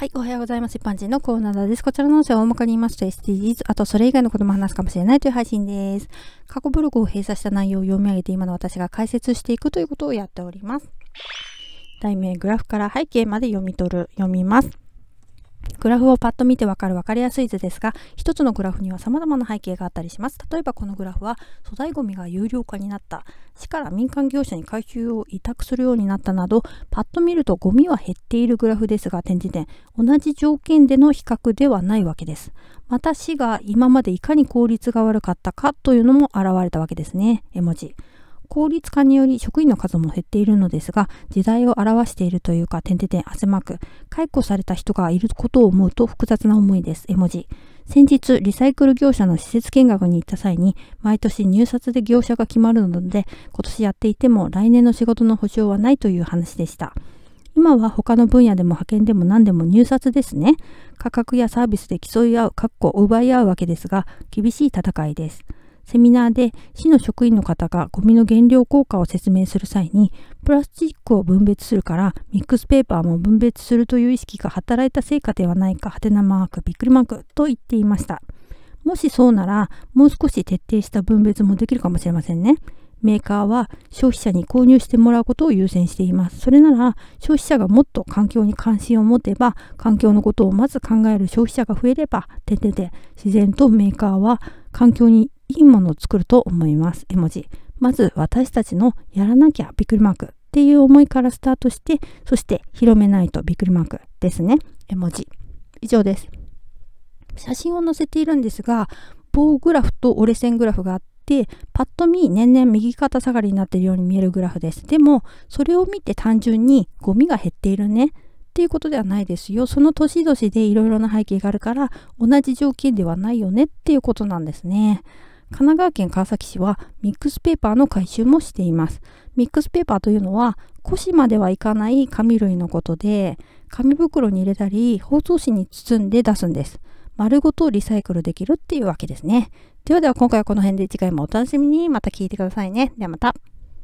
はい、おはようございます。一般人のコーナーです。こちらの音声は大まかに言いますと SDGs、あとそれ以外のことも話すかもしれないという配信です。過去ブログを閉鎖した内容を読み上げて今の私が解説していくということをやっております。題名、グラフから背景まで読み取る、読みます。グラフをパッと見てわかるわかりやすい図ですが、一つのグラフには様々な背景があったりします。例えばこのグラフは、粗大ごみが有料化になった、市から民間業者に回収を委託するようになったなど、パッと見るとゴミは減っているグラフですが、点字点、同じ条件での比較ではないわけです。また市が今までいかに効率が悪かったかというのも現れたわけですね。絵文字。効率化により職員の数も減っているのですが、時代を表しているというか、点々点汗マーク、解雇された人がいることを思うと複雑な思いです。絵文字。先日、リサイクル業者の施設見学に行った際に、毎年入札で業者が決まるので、今年やっていても来年の仕事の保証はないという話でした。今は他の分野でも派遣でも何でも入札ですね。価格やサービスで競い合う、かっこ奪い合うわけですが、厳しい戦いです。セミナーで市の職員の方がゴミの減量効果を説明する際に、プラスチックを分別するからミックスペーパーも分別するという意識が働いた成果ではないか、はてなマーク、びっくりマークと言っていました。もしそうなら、もう少し徹底した分別もできるかもしれませんね。メーカーは消費者に購入してもらうことを優先しています。それなら消費者がもっと環境に関心を持てば、環境のことをまず考える消費者が増えれば、ててて自然とメーカーは環境にいいものを作ると思います。絵文字。まず私たちのやらなきゃびっくりマークっていう思いからスタートして、そして広めないとびっくりマークですね。絵文字。以上です。写真を載せているんですが、棒グラフと折れ線グラフがあって、パッと見年々右肩下がりになっているように見えるグラフです。でも、それを見て単純にゴミが減っているねっていうことではないですよ。その年々でいろいろな背景があるから、同じ条件ではないよねっていうことなんですね。神奈川県川崎市はミックスペーパーの回収もしています。ミックスペーパーというのは、古紙まではいかない紙類のことで、紙袋に入れたり、包装紙に包んで出すんです。丸ごとリサイクルできるっていうわけですね。ではでは今回はこの辺で次回もお楽しみにまた聞いてくださいね。ではまた。